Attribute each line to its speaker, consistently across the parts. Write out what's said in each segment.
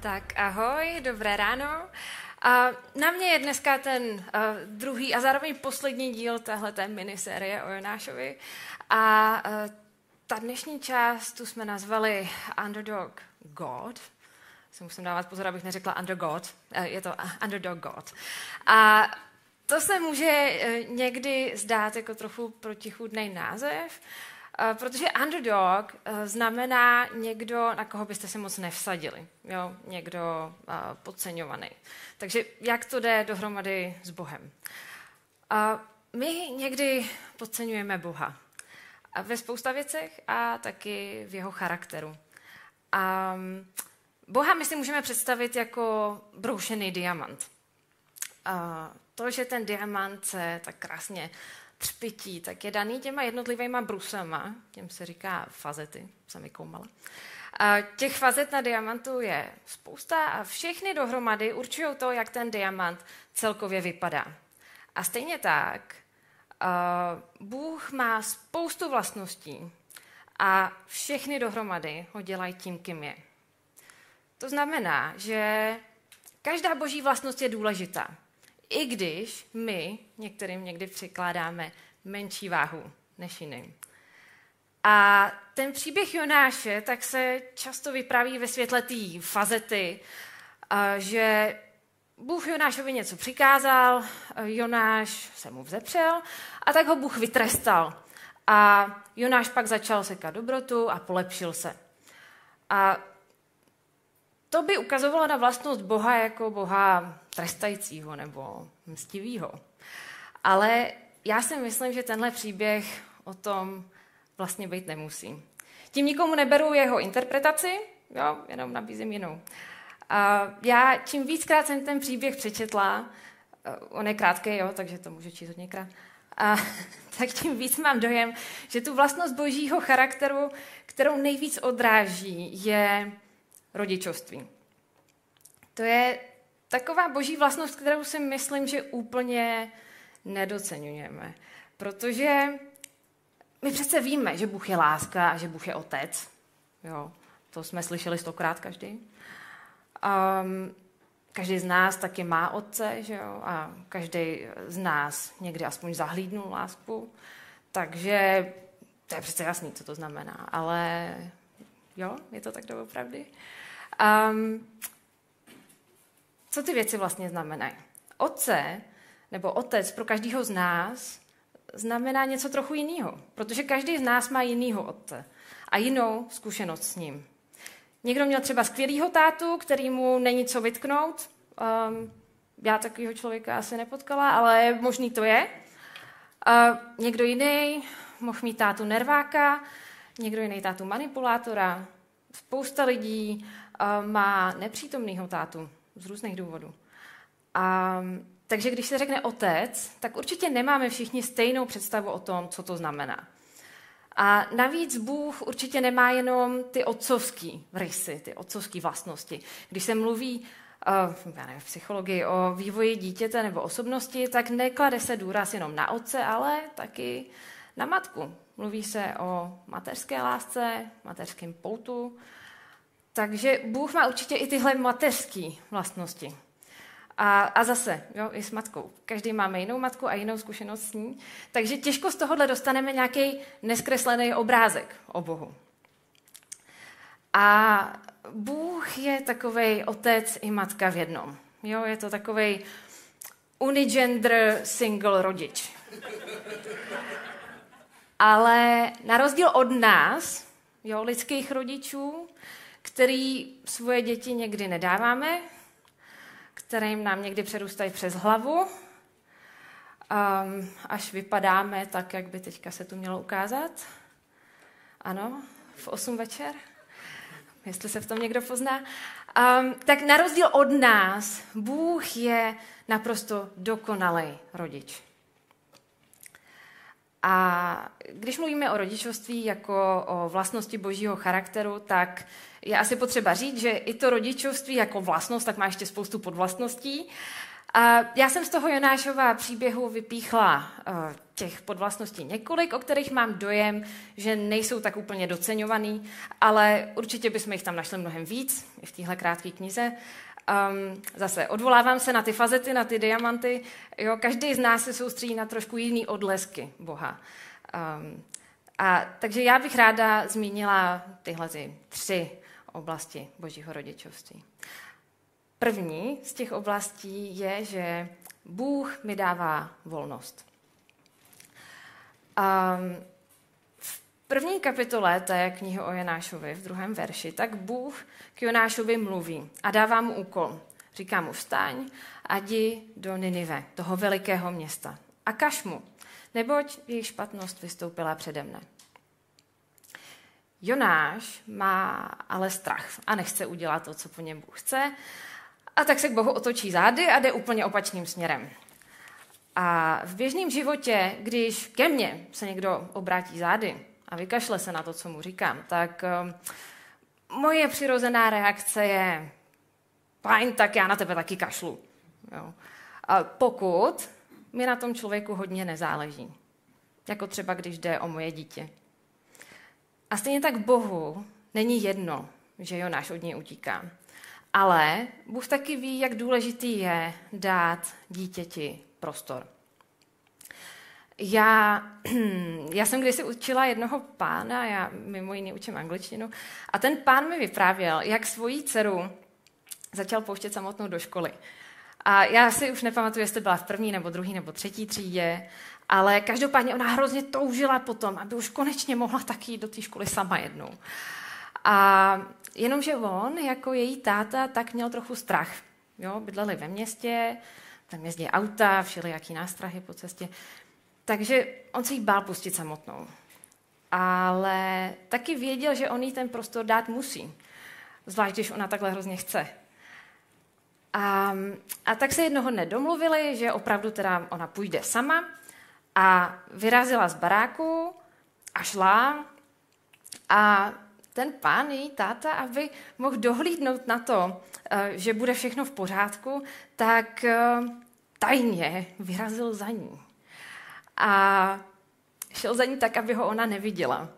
Speaker 1: Tak ahoj, dobré ráno. A na mě je dneska ten uh, druhý a zároveň poslední díl téhleté minisérie o Jonášovi. A uh, ta dnešní část tu jsme nazvali Underdog God. Si musím dávat pozor, abych neřekla Undergod. Uh, je to Underdog God. A to se může uh, někdy zdát jako trochu protichůdný název, Eh, protože underdog eh, znamená někdo, na koho byste se moc nevsadili. Jo? Někdo eh, podceňovaný. Takže jak to jde dohromady s Bohem? My někdy podceňujeme Boha. Ve spousta věcech a taky v jeho charakteru. A mm, Boha my si můžeme představit jako broušený diamant. A to, že ten diamant se tak krásně třpití, tak je daný těma jednotlivýma brusama, těm se říká fazety, jsem vykoumala. A těch fazet na diamantu je spousta a všechny dohromady určují to, jak ten diamant celkově vypadá. A stejně tak, Bůh má spoustu vlastností a všechny dohromady ho dělají tím, kým je. To znamená, že každá boží vlastnost je důležitá i když my některým někdy přikládáme menší váhu než jiným. A ten příběh Jonáše tak se často vypráví ve světle té fazety, že Bůh Jonášovi něco přikázal, Jonáš se mu vzepřel a tak ho Bůh vytrestal. A Jonáš pak začal sekat dobrotu a polepšil se. A to by ukazovalo na vlastnost Boha jako Boha trestajícího nebo mstivého. Ale já si myslím, že tenhle příběh o tom vlastně být nemusí. Tím nikomu neberu jeho interpretaci, jo, jenom nabízím jinou. A já čím víckrát jsem ten příběh přečetla, eh, on je krátký, jo, takže to můžu číst hodněkrát, a, tak tím víc mám dojem, že tu vlastnost božího charakteru, kterou nejvíc odráží, je rodičovství. To je taková boží vlastnost, kterou si myslím, že úplně nedocenujeme. Protože my přece víme, že Bůh je láska a že Bůh je otec. Jo, to jsme slyšeli stokrát každý. Um, každý z nás taky má otce, že jo? a každý z nás někdy aspoň zahlídnul lásku. Takže to je přece jasný, co to znamená. Ale jo, je to tak doopravdy. Um, co ty věci vlastně znamenají? Otce nebo otec pro každého z nás znamená něco trochu jiného, protože každý z nás má jinýho otce a jinou zkušenost s ním. Někdo měl třeba skvělýho tátu, který mu není co vytknout. Um, já takového člověka asi nepotkala, ale možný to je. Uh, někdo jiný mohl mít tátu nerváka, někdo jiný tátu manipulátora. Spousta lidí uh, má nepřítomného tátu z různých důvodů. A, takže když se řekne otec, tak určitě nemáme všichni stejnou představu o tom, co to znamená. A navíc Bůh určitě nemá jenom ty otcovský rysy, ty otcovské vlastnosti. Když se mluví uh, já nevím, v psychologii o vývoji dítěte nebo osobnosti, tak neklade se důraz jenom na otce, ale taky na matku. Mluví se o mateřské lásce, mateřském poutu, takže Bůh má určitě i tyhle mateřské vlastnosti. A, a zase, jo, i s matkou. Každý máme jinou matku a jinou zkušenost s ní. Takže těžko z tohohle dostaneme nějaký neskreslený obrázek o Bohu. A Bůh je takový otec i matka v jednom. Jo, je to takový unigender single rodič. Ale na rozdíl od nás, jo, lidských rodičů, který svoje děti někdy nedáváme, kterým nám někdy přerůstají přes hlavu, um, až vypadáme tak, jak by teďka se tu mělo ukázat. Ano, v 8 večer, jestli se v tom někdo pozná. Um, tak na rozdíl od nás, Bůh je naprosto dokonalý rodič. A když mluvíme o rodičovství jako o vlastnosti božího charakteru, tak je asi potřeba říct, že i to rodičovství jako vlastnost, tak má ještě spoustu podvlastností. A já jsem z toho Jonášova příběhu vypíchla uh, těch podvlastností několik, o kterých mám dojem, že nejsou tak úplně doceňovaný, ale určitě bychom jich tam našli mnohem víc i v téhle krátké knize. Um, zase odvolávám se na ty fazety, na ty diamanty. Jo, každý z nás se soustředí na trošku jiný odlesky Boha. Um, a, takže já bych ráda zmínila tyhle tři oblasti božího rodičovství. První z těch oblastí je, že Bůh mi dává volnost. Um, první kapitole té knihy o Jonášovi, v druhém verši, tak Bůh k Jonášovi mluví a dává mu úkol. Říká mu, vstaň a jdi do Ninive, toho velikého města. A kaž mu, neboť jejich špatnost vystoupila přede mne. Jonáš má ale strach a nechce udělat to, co po něm Bůh chce, a tak se k Bohu otočí zády a jde úplně opačným směrem. A v běžném životě, když ke mně se někdo obrátí zády a vykašle se na to, co mu říkám, tak um, moje přirozená reakce je fajn, tak já na tebe taky kašlu. Jo. A pokud mi na tom člověku hodně nezáleží. Jako třeba, když jde o moje dítě. A stejně tak Bohu není jedno, že Jonáš od něj utíká. Ale Bůh taky ví, jak důležitý je dát dítěti prostor. Já, já jsem kdysi učila jednoho pána, já mimo jiný učím angličtinu, a ten pán mi vyprávěl, jak svoji dceru začal pouštět samotnou do školy. A já si už nepamatuju, jestli byla v první, nebo druhý, nebo třetí třídě, ale každopádně ona hrozně toužila potom, aby už konečně mohla taky do té školy sama jednou. A jenomže on, jako její táta, tak měl trochu strach. Jo, bydleli ve městě, tam jezdí auta, všelijaký nástrahy po cestě. Takže on se jí bál pustit samotnou. Ale taky věděl, že on jí ten prostor dát musí. Zvlášť, když ona takhle hrozně chce. A, a tak se jednoho nedomluvili, že opravdu teda ona půjde sama a vyrazila z baráku a šla a ten pán, její táta, aby mohl dohlídnout na to, eh, že bude všechno v pořádku, tak eh, tajně vyrazil za ní. A šel za ní tak, aby ho ona neviděla.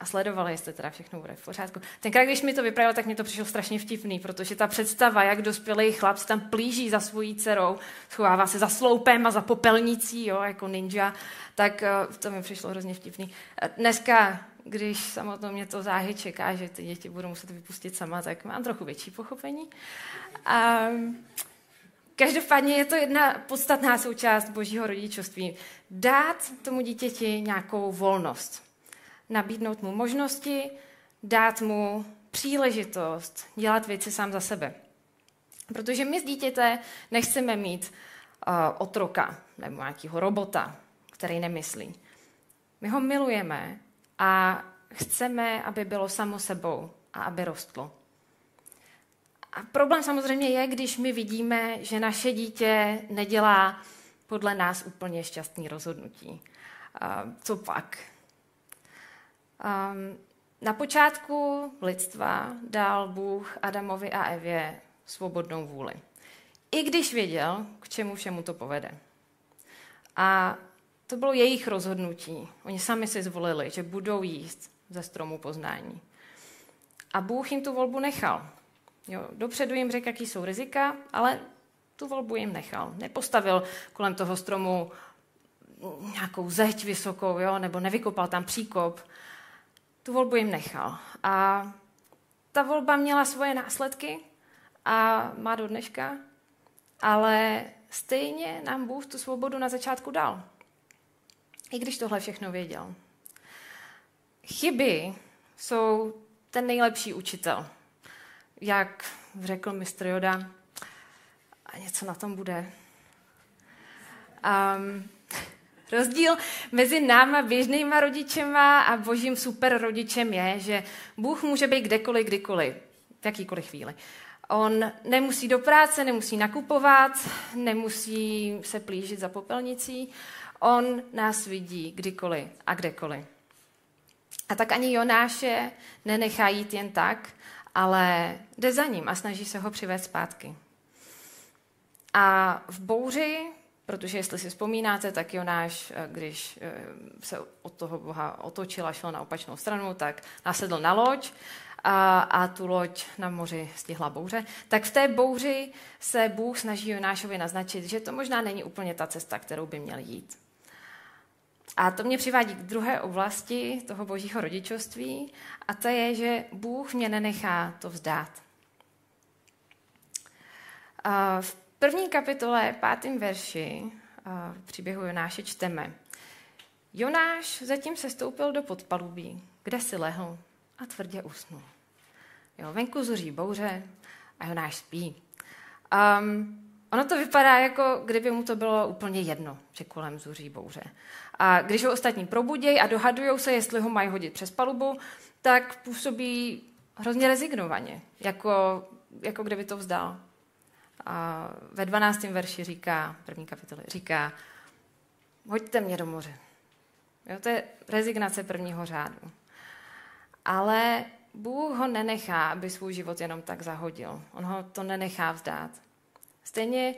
Speaker 1: A sledovala, jestli teda všechno bude v pořádku. Tenkrát, když mi to vyprávěl, tak mi to přišlo strašně vtipný, protože ta představa, jak dospělý chlap se tam plíží za svojí dcerou, schovává se za sloupem a za popelnicí, jo, jako ninja, tak eh, to mi přišlo hrozně vtipný. Dneska když samotnou mě to záhy čeká, že ty děti budou muset vypustit sama, tak mám trochu větší pochopení. A každopádně je to jedna podstatná součást božího rodičovství. Dát tomu dítěti nějakou volnost. Nabídnout mu možnosti, dát mu příležitost dělat věci sám za sebe. Protože my z dítěte nechceme mít uh, otroka nebo nějakého robota, který nemyslí. My ho milujeme a chceme, aby bylo samo sebou a aby rostlo. A problém samozřejmě je, když my vidíme, že naše dítě nedělá podle nás úplně šťastný rozhodnutí. Co pak? Na počátku lidstva dal Bůh Adamovi a Evě svobodnou vůli. I když věděl, k čemu všemu to povede. A to bylo jejich rozhodnutí. Oni sami si zvolili, že budou jíst ze stromu poznání. A Bůh jim tu volbu nechal. Jo, dopředu jim řekl, jaký jsou rizika, ale tu volbu jim nechal. Nepostavil kolem toho stromu nějakou zeď vysokou, jo, nebo nevykopal tam příkop. Tu volbu jim nechal. A ta volba měla svoje následky a má do dneška, ale stejně nám Bůh tu svobodu na začátku dal. I když tohle všechno věděl. Chyby jsou ten nejlepší učitel. Jak řekl mistr Joda, a něco na tom bude. Um, rozdíl mezi náma běžnýma rodičema a božím super rodičem je, že Bůh může být kdekoliv, kdykoliv, v jakýkoliv chvíli. On nemusí do práce, nemusí nakupovat, nemusí se plížit za popelnicí. On nás vidí kdykoliv a kdekoliv. A tak ani Jonáše nenechá jít jen tak, ale jde za ním a snaží se ho přivést zpátky. A v bouři, protože jestli si vzpomínáte, tak Jonáš, eh, když eh, se od toho Boha otočil a šel na opačnou stranu, tak nasedl na loď a, a tu loď na moři stihla bouře, tak v té bouři se Bůh snaží Jonášovi naznačit, že to možná není úplně ta cesta, kterou by měl jít. A to mě přivádí k druhé oblasti toho božího rodičovství a to je, že Bůh mě nenechá to vzdát. V první kapitole, pátém verši příběhu Jonáše čteme. Jonáš zatím se stoupil do podpalubí, kde si lehl a tvrdě usnul. Jo, venku zuří bouře a Jonáš spí. Um, ono to vypadá jako, kdyby mu to bylo úplně jedno, že kolem zuří bouře. A když ho ostatní probudějí a dohadují se, jestli ho mají hodit přes palubu, tak působí hrozně rezignovaně, jako, jako kdyby to vzdal. A ve 12. verši říká, první kapitoly, říká, hoďte mě do moře. Jo, to je rezignace prvního řádu. Ale Bůh ho nenechá, aby svůj život jenom tak zahodil. On ho to nenechá vzdát. Stejně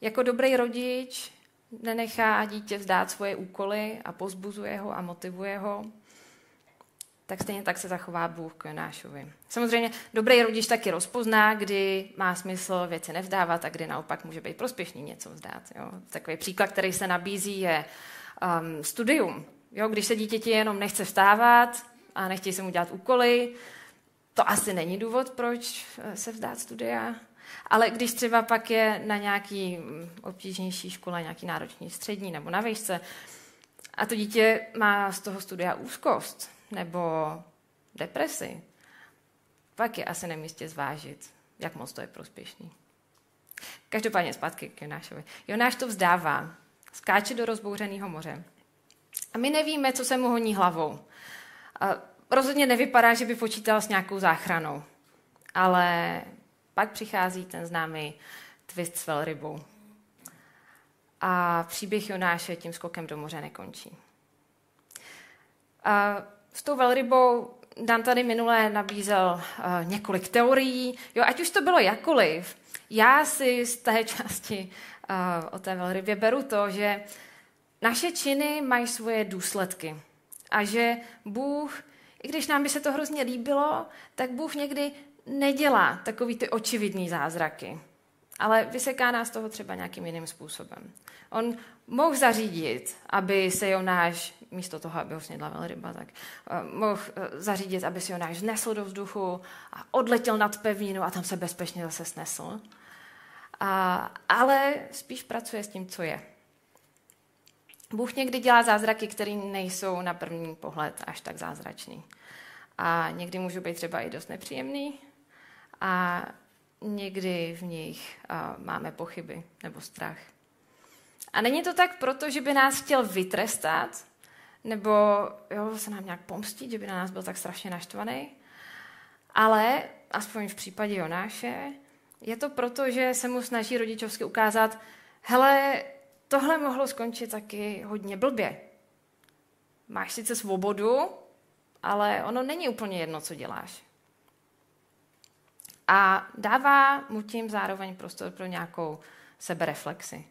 Speaker 1: jako dobrý rodič nenechá dítě vzdát svoje úkoly a pozbuzuje ho a motivuje ho, tak stejně tak se zachová Bůh k Jonášovi. Samozřejmě dobrý rodič taky rozpozná, kdy má smysl věci nevzdávat a kdy naopak může být prospěšný něco vzdát. Jo. Takový příklad, který se nabízí, je um, studium. Jo, když se dítěti jenom nechce vstávat a nechtějí se mu dělat úkoly, to asi není důvod, proč eh, se vzdát studia. Ale když třeba pak je na nějaký mm, obtížnější škole, nějaký náročný střední nebo na výšce, a to dítě má z toho studia úzkost nebo depresi, pak je asi nemístě zvážit, jak moc to je prospěšný. Každopádně zpátky k Jonášovi. Jonáš to vzdává, skáče do rozbouřeného moře. A my nevíme, co se mu honí hlavou. A rozhodně nevypadá, že by počítal s nějakou záchranou. Ale pak přichází ten známý twist s velrybou. A příběh Jonáše tím skokem do moře nekončí. A s tou velrybou Dan tady minule nabízel uh, několik teorií. Jo, ať už to bylo jakkoliv, já si z té části uh, o té velrybě beru to, že naše činy mají svoje důsledky. A že Bůh, i když nám by se to hrozně líbilo, tak Bůh někdy nedělá takový ty očividný zázraky, ale vyseká nás toho třeba nějakým jiným způsobem. On mohl zařídit, aby se Jonáš, místo toho, aby ho snědla velryba, tak uh, mohl uh, zařídit, aby se Jonáš znesl do vzduchu a odletěl nad pevninu a tam se bezpečně zase snesl. A, ale spíš pracuje s tím, co je. Bůh někdy dělá zázraky, které nejsou na první pohled až tak zázračný. A někdy můžou být třeba i dost nepříjemný, a někdy v nich máme pochyby nebo strach. A není to tak proto, že by nás chtěl vytrestat, nebo jo, se nám nějak pomstit, že by na nás byl tak strašně naštvaný, ale aspoň v případě Jonáše, je to proto, že se mu snaží rodičovsky ukázat, hele, tohle mohlo skončit taky hodně blbě. Máš sice svobodu, ale ono není úplně jedno, co děláš a dává mu tím zároveň prostor pro nějakou sebereflexi.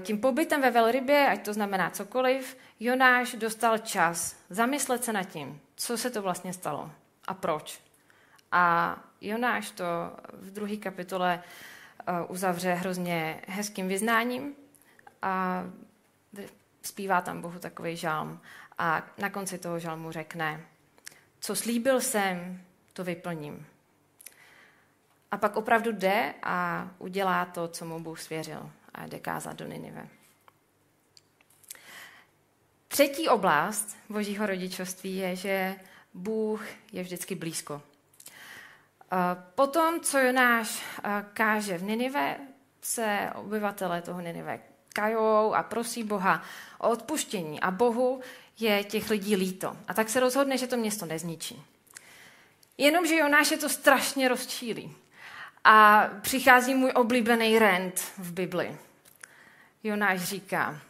Speaker 1: Tím pobytem ve velrybě, ať to znamená cokoliv, Jonáš dostal čas zamyslet se nad tím, co se to vlastně stalo a proč. A Jonáš to v druhé kapitole uh, uzavře hrozně hezkým vyznáním a zpívá tam Bohu takový žalm. A na konci toho žalmu řekne, co slíbil jsem, to vyplním. A pak opravdu jde a udělá to, co mu Bůh svěřil a jde kázat do Ninive. Třetí oblast božího rodičovství je, že Bůh je vždycky blízko. Potom, co Jonáš káže v Ninive, se obyvatele toho Ninive kajou a prosí Boha o odpuštění. A Bohu je těch lidí líto. A tak se rozhodne, že to město nezničí. Jenomže Jonáš je to strašně rozčílí. A přichází můj oblíbený rent v Bibli. Jonáš říká,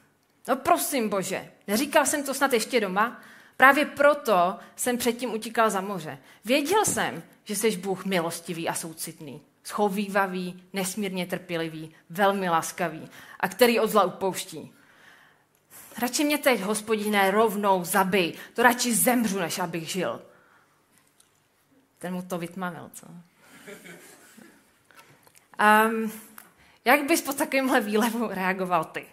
Speaker 1: no prosím Bože, neříkal jsem to snad ještě doma? Právě proto jsem předtím utíkal za moře. Věděl jsem, že jsi Bůh milostivý a soucitný. schovývavý, nesmírně trpělivý, velmi laskavý a který od zla upouští. Radši mě teď, hospodiné, rovnou zabij. To radši zemřu, než abych žil. Ten mu to vytmavil, co? Um, jak bys po takovémhle výlevu reagoval ty?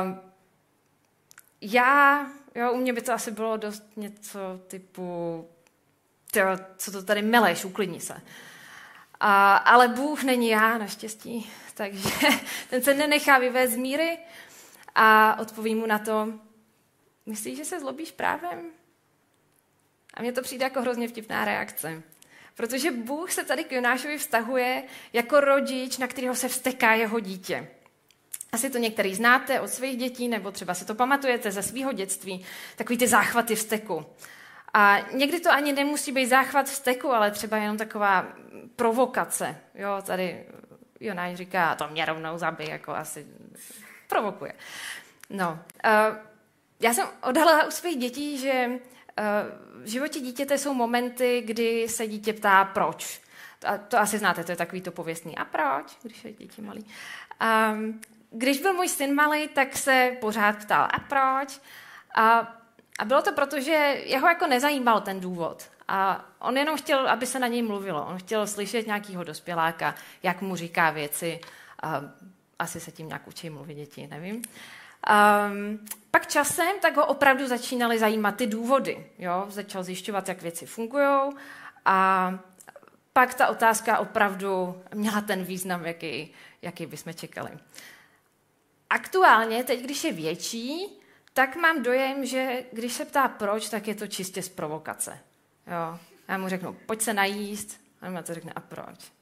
Speaker 1: Um, já, jo, u mě by to asi bylo dost něco typu, tyjo, co to tady meleš, uklidni se. A, ale Bůh není já, naštěstí, takže ten se nenechá vyvést z míry a odpoví mu na to, myslíš, že se zlobíš právem? A mně to přijde jako hrozně vtipná reakce. Protože Bůh se tady k Jonášovi vztahuje jako rodič, na kterého se vsteká jeho dítě. Asi to některý znáte od svých dětí, nebo třeba si to pamatujete ze svého dětství, takový ty záchvaty vzteku. A někdy to ani nemusí být záchvat vzteku, ale třeba jenom taková provokace. Jo, tady Jonáš říká, to mě rovnou zabij, jako asi provokuje. No, uh, já jsem odhalila u svých dětí, že v životě dítěte jsou momenty, kdy se dítě ptá, proč. A to asi znáte, to je takový to pověstný. A proč, když je dítě malý? Um, když byl můj syn malý, tak se pořád ptal, a proč? A, a bylo to proto, že jeho jako nezajímal ten důvod. A on jenom chtěl, aby se na něj mluvilo. On chtěl slyšet nějakého dospěláka, jak mu říká věci. A asi se tím nějak učí mluvit děti, nevím. Um, pak časem tak ho opravdu začínaly zajímat ty důvody. Jo? Začal zjišťovat, jak věci fungují a pak ta otázka opravdu měla ten význam, jaký, jaký bychom čekali. Aktuálně, teď, když je větší, tak mám dojem, že když se ptá proč, tak je to čistě z provokace. Jo. Já mu řeknu, pojď se najíst, a on to řekne, a proč?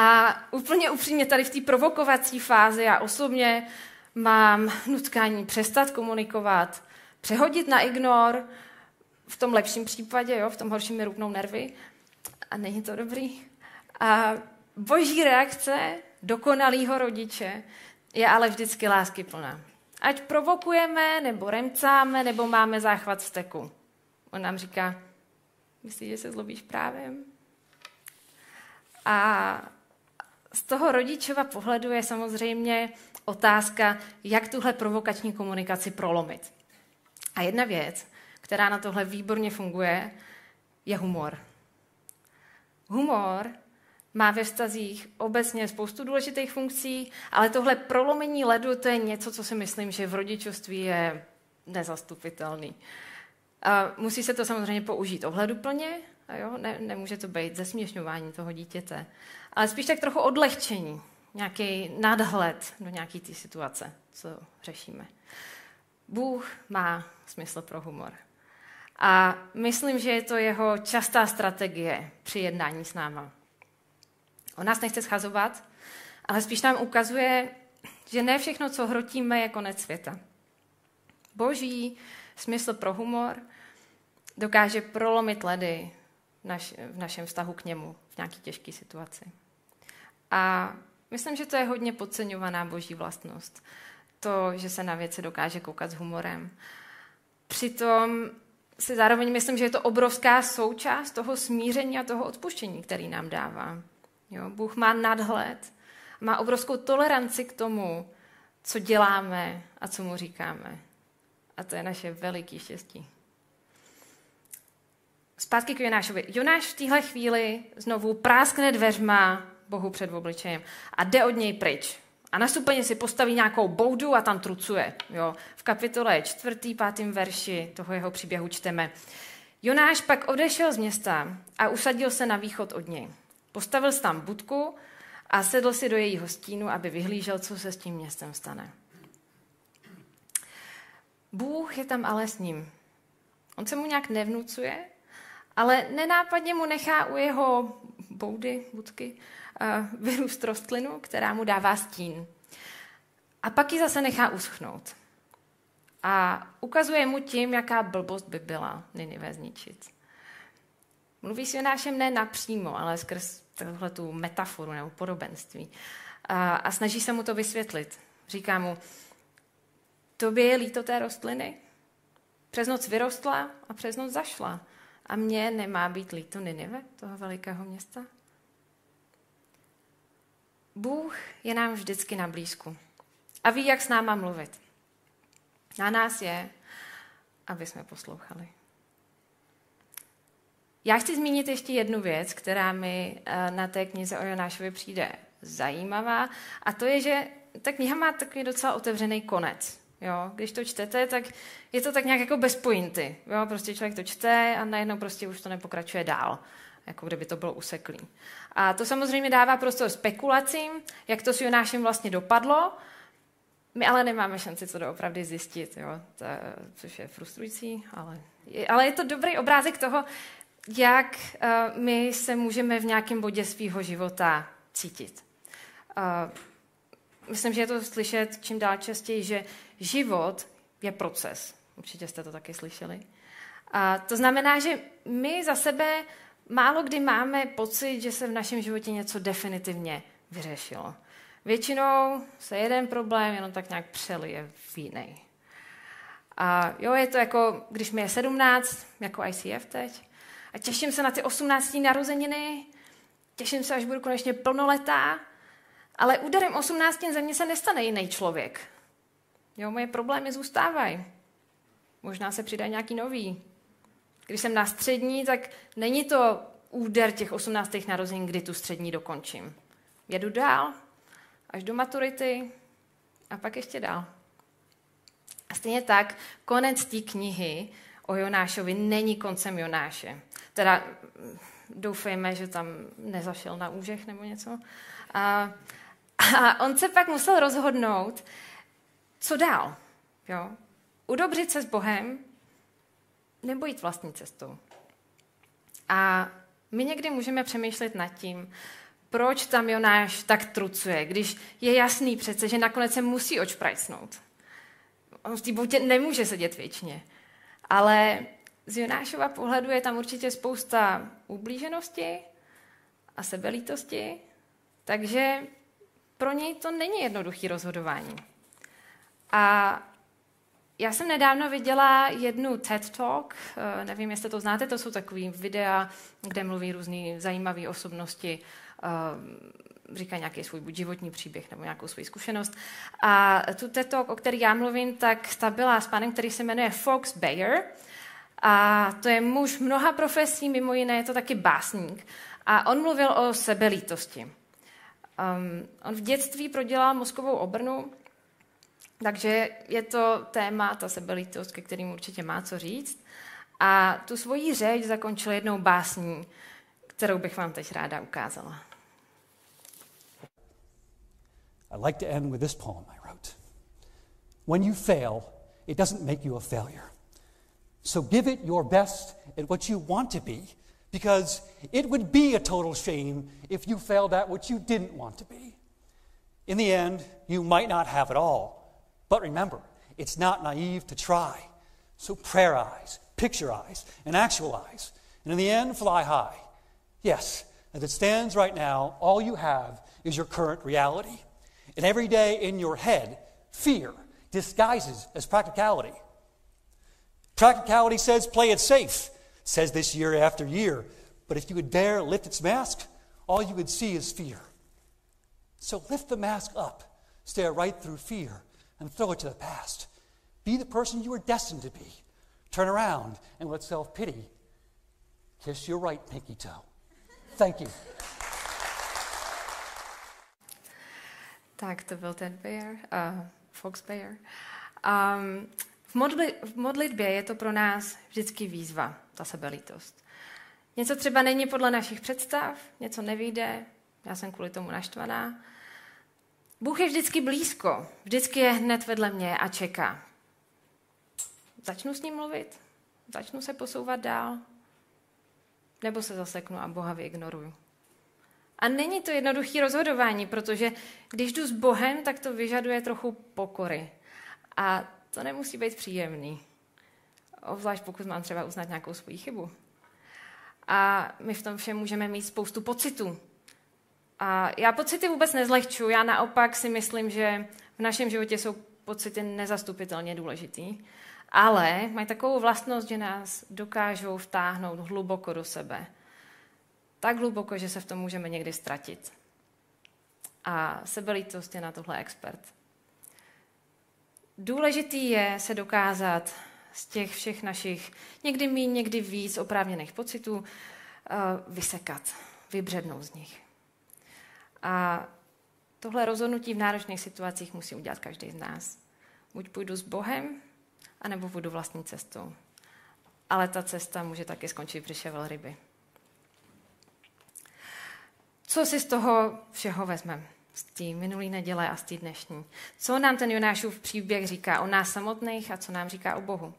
Speaker 1: A úplně upřímně tady v té provokovací fázi já osobně mám nutkání přestat komunikovat, přehodit na ignor, v tom lepším případě, jo, v tom horším mi rupnou nervy a není to dobrý. A boží reakce dokonalého rodiče je ale vždycky lásky plná. Ať provokujeme, nebo remcáme, nebo máme záchvat steku. On nám říká, myslíš, že se zlobíš právem? A z toho rodičova pohledu je samozřejmě otázka, jak tuhle provokační komunikaci prolomit. A jedna věc, která na tohle výborně funguje, je humor. Humor má ve vztazích obecně spoustu důležitých funkcí, ale tohle prolomení ledu, to je něco, co si myslím, že v rodičovství je nezastupitelný. A musí se to samozřejmě použít ohleduplně, a jo, ne, nemůže to být zesměšňování toho dítěte, ale spíš tak trochu odlehčení, nějaký nadhled do nějaké té situace, co řešíme. Bůh má smysl pro humor. A myslím, že je to jeho častá strategie při jednání s náma. On nás nechce schazovat, ale spíš nám ukazuje, že ne všechno, co hrotíme, je konec světa. Boží smysl pro humor dokáže prolomit ledy v, naš, v našem vztahu k němu nějaké těžké situaci. A myslím, že to je hodně podceňovaná boží vlastnost. To, že se na věci dokáže koukat s humorem. Přitom si zároveň myslím, že je to obrovská součást toho smíření a toho odpuštění, který nám dává. Jo? Bůh má nadhled, má obrovskou toleranci k tomu, co děláme a co mu říkáme. A to je naše veliké štěstí. Zpátky k Jonášovi. Jonáš v téhle chvíli znovu práskne dveřma Bohu před obličejem a jde od něj pryč. A na stupeně si postaví nějakou boudu a tam trucuje. Jo. V kapitole čtvrtý, pátým verši toho jeho příběhu čteme. Jonáš pak odešel z města a usadil se na východ od něj. Postavil si tam budku a sedl si do jejího stínu, aby vyhlížel, co se s tím městem stane. Bůh je tam ale s ním. On se mu nějak nevnucuje, ale nenápadně mu nechá u jeho boudy, budky, eh, vyrůst rostlinu, která mu dává stín. A pak ji zase nechá uschnout. A ukazuje mu tím, jaká blbost by byla Ninive zničit. Mluví s Jonášem ne napřímo, ale skrz tohle tu metaforu nebo podobenství. A, a snaží se mu to vysvětlit. Říká mu, tobě je líto té rostliny? Přes noc vyrostla a přes noc zašla A mně nemá být líto Ninive, toho velikého města? Bůh je nám vždycky na blízku a ví, jak s náma mluvit. Na nás je, aby jsme poslouchali. Já chci zmínit ještě jednu věc, která mi eh, na té knize o Jonášovi přijde zajímavá, a to je, že ta kniha má takový docela otevřený konec. Jo? Když to čtete, tak je to tak nějak jako bez pointy. Jo? Prostě člověk to čte a najednou prostě už to nepokračuje dál jako kdyby to bylo useklý. A to samozřejmě dává prostor spekulacím, jak to s Jonášem vlastně dopadlo, my ale nemáme šanci to doopravdy zjistit, jo? To, což je frustrující, ale je, ale je to dobrý obrázek toho, jak uh, my se můžeme v nějakém bodě svého života cítit. Uh, myslím, že je to slyšet čím dál častěji, že život je proces. Určitě jste to taky slyšeli. A to znamená, že my za sebe málo kdy máme pocit, že se v našem životě něco definitivně vyřešilo. Většinou se jeden problém jenom tak nějak přelije v jiný. A jo, je to jako, když mi je 17, jako ICF teď, a těším se na ty 18. narozeniny, těším se, až budu konečně plnoletá, ale úderem 18. ze mě se nestane jiný člověk. Jo, moje problémy zůstávají. Možná se přidá nějaký nový. Když jsem na střední, tak není to úder těch 18. narozenin, kdy tu střední dokončím. Jedu dál, až do maturity a pak ještě dál. A stejně tak, konec té knihy o Jonášovi není koncem Jonáše. Teda doufejme, že tam nezašel na úžech nebo něco. A, a on se pak musel rozhodnout, co dál. Jo? Udobřit se s Bohem nebo jít vlastní cestou. A my někdy můžeme přemýšlet nad tím, proč tam Jonáš tak trucuje, když je jasný přece, že nakonec se musí očprajcnout. On v té nemůže sedět věčně. Ale z Jonášova pohledu je tam určitě spousta ublíženosti a sebelítosti, takže pro něj to není jednoduché rozhodování. A já jsem nedávno viděla jednu TED Talk, eh, nevím, jestli to znáte, to jsou takový videa, kde mluví různé zajímavé osobnosti, eh, říká nějaký svůj buď životní příběh nebo nějakou svou zkušenost. A tu TED Talk, o který já mluvím, tak ta byla s panem, který se jmenuje Fox Bayer. A to je muž mnoha profesí, mimo jiné je to taky básník. A on mluvil o sebelítosti. Um, on v dětství prodělal mozkovou obrnu takže je to téma, ta sebelítost, ke kterým určitě má co říct. A tu svoji řeč zakončil jednou básní, kterou bych vám teď ráda ukázala.
Speaker 2: I'd like to end with this poem I wrote. When you fail, it doesn't make you a failure. So give it your best at what you want to be, because it would be a total shame if you failed at what you didn't want to be. In the end, you might not have it all. But remember, it's not naive to try. So prayer eyes, picture and actualize. And in the end, fly high. Yes, as it stands right now, all you have is your current reality. And every day in your head, fear disguises as practicality. Practicality says play it safe, says this year after year. But if you would dare lift its mask, all you would see is fear. So lift the mask up, stare right through fear, and throw it to the past. Be the person you were destined to be. Turn around and let self pity kiss your right pinky toe. Thank you.
Speaker 1: Tak to byl ten Bear, uh, Fox Bear. Um, v, modli, v modlitbě je to pro nás vždycky výzva, ta sebelítost. Něco třeba není podle našich představ, něco nevyjde, já jsem kvůli tomu naštvaná, Bůh je vždycky blízko, vždycky je hned vedle mě a čeká. Začnu s ním mluvit? Začnu se posouvat dál? Nebo se zaseknu a Boha vyignoruju? A není to jednoduché rozhodování, protože když jdu s Bohem, tak to vyžaduje trochu pokory. A to nemusí být příjemný. Obzvlášť pokud mám třeba uznat nějakou svoji chybu. A my v tom všem můžeme mít spoustu pocitů. A já pocity vůbec nezlehču, já naopak si myslím, že v našem životě jsou pocity nezastupitelně důležitý. ale mají takovou vlastnost, že nás dokážou vtáhnout hluboko do sebe. Tak hluboko, že se v tom můžeme někdy ztratit. A sebelítost je na tohle expert. Důležitý je se dokázat z těch všech našich někdy méně, někdy víc oprávněných pocitů eh, vysekat, vybřednout z nich. A tohle rozhodnutí v náročných situacích musí udělat každý z nás. Buď půjdu s Bohem, anebo půjdu vlastní cestou. Ale ta cesta může taky skončit břiše ryby. Co si z toho všeho vezmeme? Z té minulý neděle a z té dnešní. Co nám ten Jonášův příběh říká o nás samotných a co nám říká o Bohu?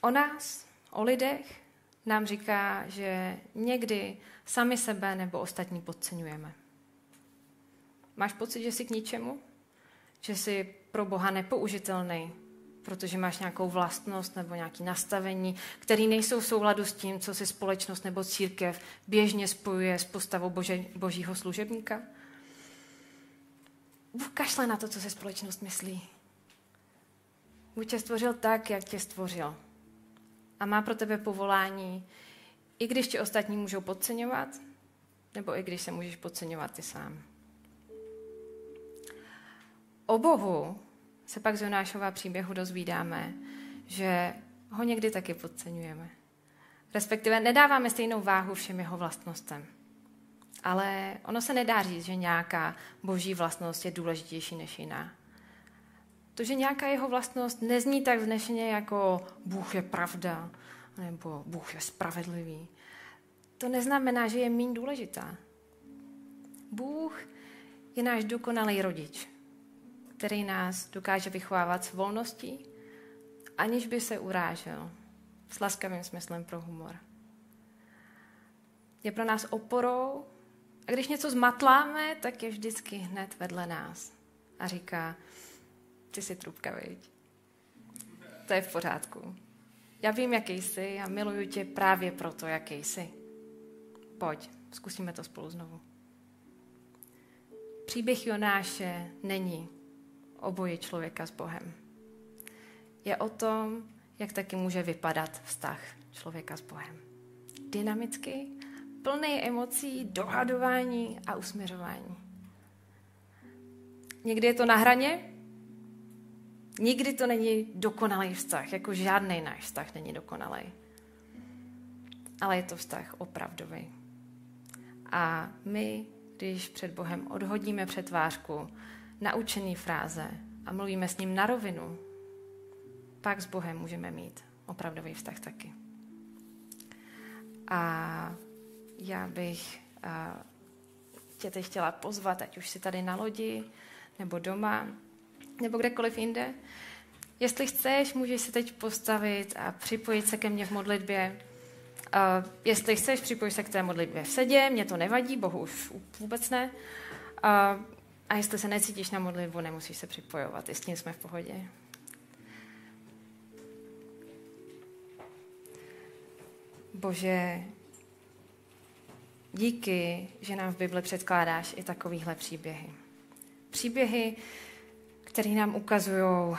Speaker 1: O nás, o lidech, nám říká, že někdy sami sebe nebo ostatní podceňujeme. Máš pocit, že jsi k ničemu? Že jsi pro Boha nepoužitelný, protože máš nějakou vlastnost nebo nějaké nastavení, které nejsou v souladu s tím, co si společnost nebo církev běžně spojuje s postavou bože, božího služebníka? Bůh kašle na to, co se společnost myslí. Bůh tě stvořil tak, jak tě stvořil. A má pro tebe povolání, i když tě ostatní můžou podceňovat, nebo i když se můžeš podceňovat ty sám. O Bohu se pak z Jonášova příběhu dozvídáme, že ho někdy taky podceňujeme. Respektive nedáváme stejnou váhu všem jeho vlastnostem. Ale ono se nedá říct, že nějaká boží vlastnost je důležitější než jiná. To, že nějaká jeho vlastnost nezní tak vznešeně jako Bůh je pravda, nebo Bůh je spravedlivý, to neznamená, že je méně důležitá. Bůh je náš dokonalý rodič, který nás dokáže vychovávat s volností, aniž by se urážel, s laskavým smyslem pro humor. Je pro nás oporou a když něco zmatláme, tak je vždycky hned vedle nás a říká, ty jsi trubka, viď? To je v pořádku. Já vím, jaký jsi a miluju tě právě proto, jaký jsi. Pojď, zkusíme to spolu znovu. Příběh Jonáše není o boji člověka s Bohem. Je o tom, jak taky může vypadat vztah člověka s Bohem. Dynamicky, plný emocí, dohadování a usměřování. Někdy je to na hraně, nikdy to není dokonalý vztah, jako žádný náš vztah není dokonalý. Ale je to vztah opravdový. A my, když před Bohem odhodíme přetvářku, naučený fráze a mluvíme s ním na rovinu, pak s Bohem můžeme mít opravdový vztah taky. A já bych tě teď chtěla pozvat, ať už si tady na lodi, nebo doma, nebo kdekoliv jinde. Jestli chceš, můžeš se teď postavit a připojit se ke mně v modlitbě. Uh, jestli chceš, připoj se k té modlitbě v sedě, mě to nevadí, bohu už vůbec ne. Uh, a jestli se necítíš na modlitbu, nemusíš se připojovat, i s tím jsme v pohodě. Bože, díky, že nám v Bibli předkládáš i takovýhle příběhy. Příběhy, které nám ukazují,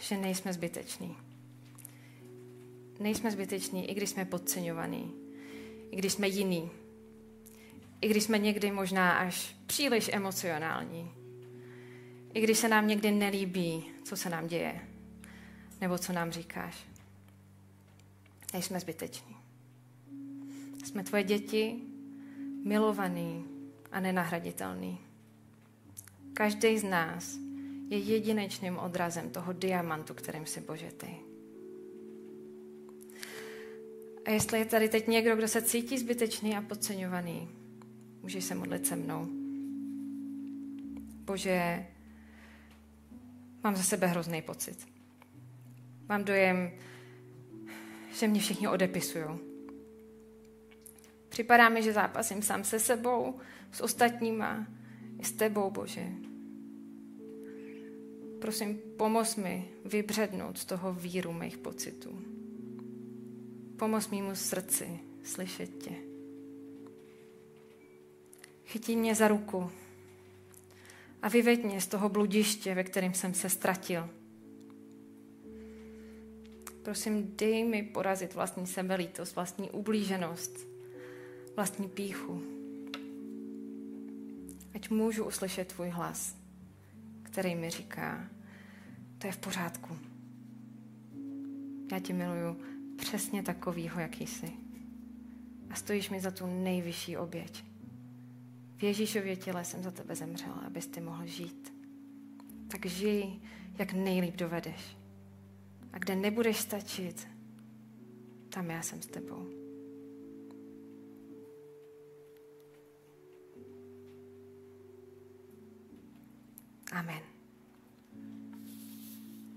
Speaker 1: že nejsme zbyteční. Nejsme zbyteční, i když jsme podceňovaní, i když jsme jiný, i když jsme někdy možná až příliš emocionální. I když se nám někdy nelíbí, co se nám děje, nebo co nám říkáš. Nejsme zbyteční. Jsme tvoje děti, milovaný a nenahraditelný. Každý z nás je jedinečným odrazem toho diamantu, kterým si Bože ty. A jestli je tady teď někdo, kdo se cítí zbytečný a podceňovaný, můžeš se modlit se mnou. Bože, mám za sebe hrozný pocit. Mám dojem, že mě všichni odepisují. Připadá mi, že zápasím sám se sebou, s ostatníma, i s tebou, Bože. Prosím, pomoz mi vybřednout z toho víru mých pocitů. Pomoz mýmu srdci slyšet tě. Chytí mě za ruku a vyveď mě z toho bludiště, ve kterém jsem se ztratil. Prosím, dej mi porazit vlastní sebelítost, vlastní ublíženost, vlastní píchu. Ať můžu uslyšet tvůj hlas, který mi říká, to je v pořádku. Já tě miluju přesně takovýho, jaký jsi. A stojíš mi za tu nejvyšší oběť. V Ježíšově těle jsem za tebe zemřela, abys ty mohl žít. Tak žij, jak nejlíp dovedeš. A kde nebudeš stačit, tam já jsem s tebou. Amen.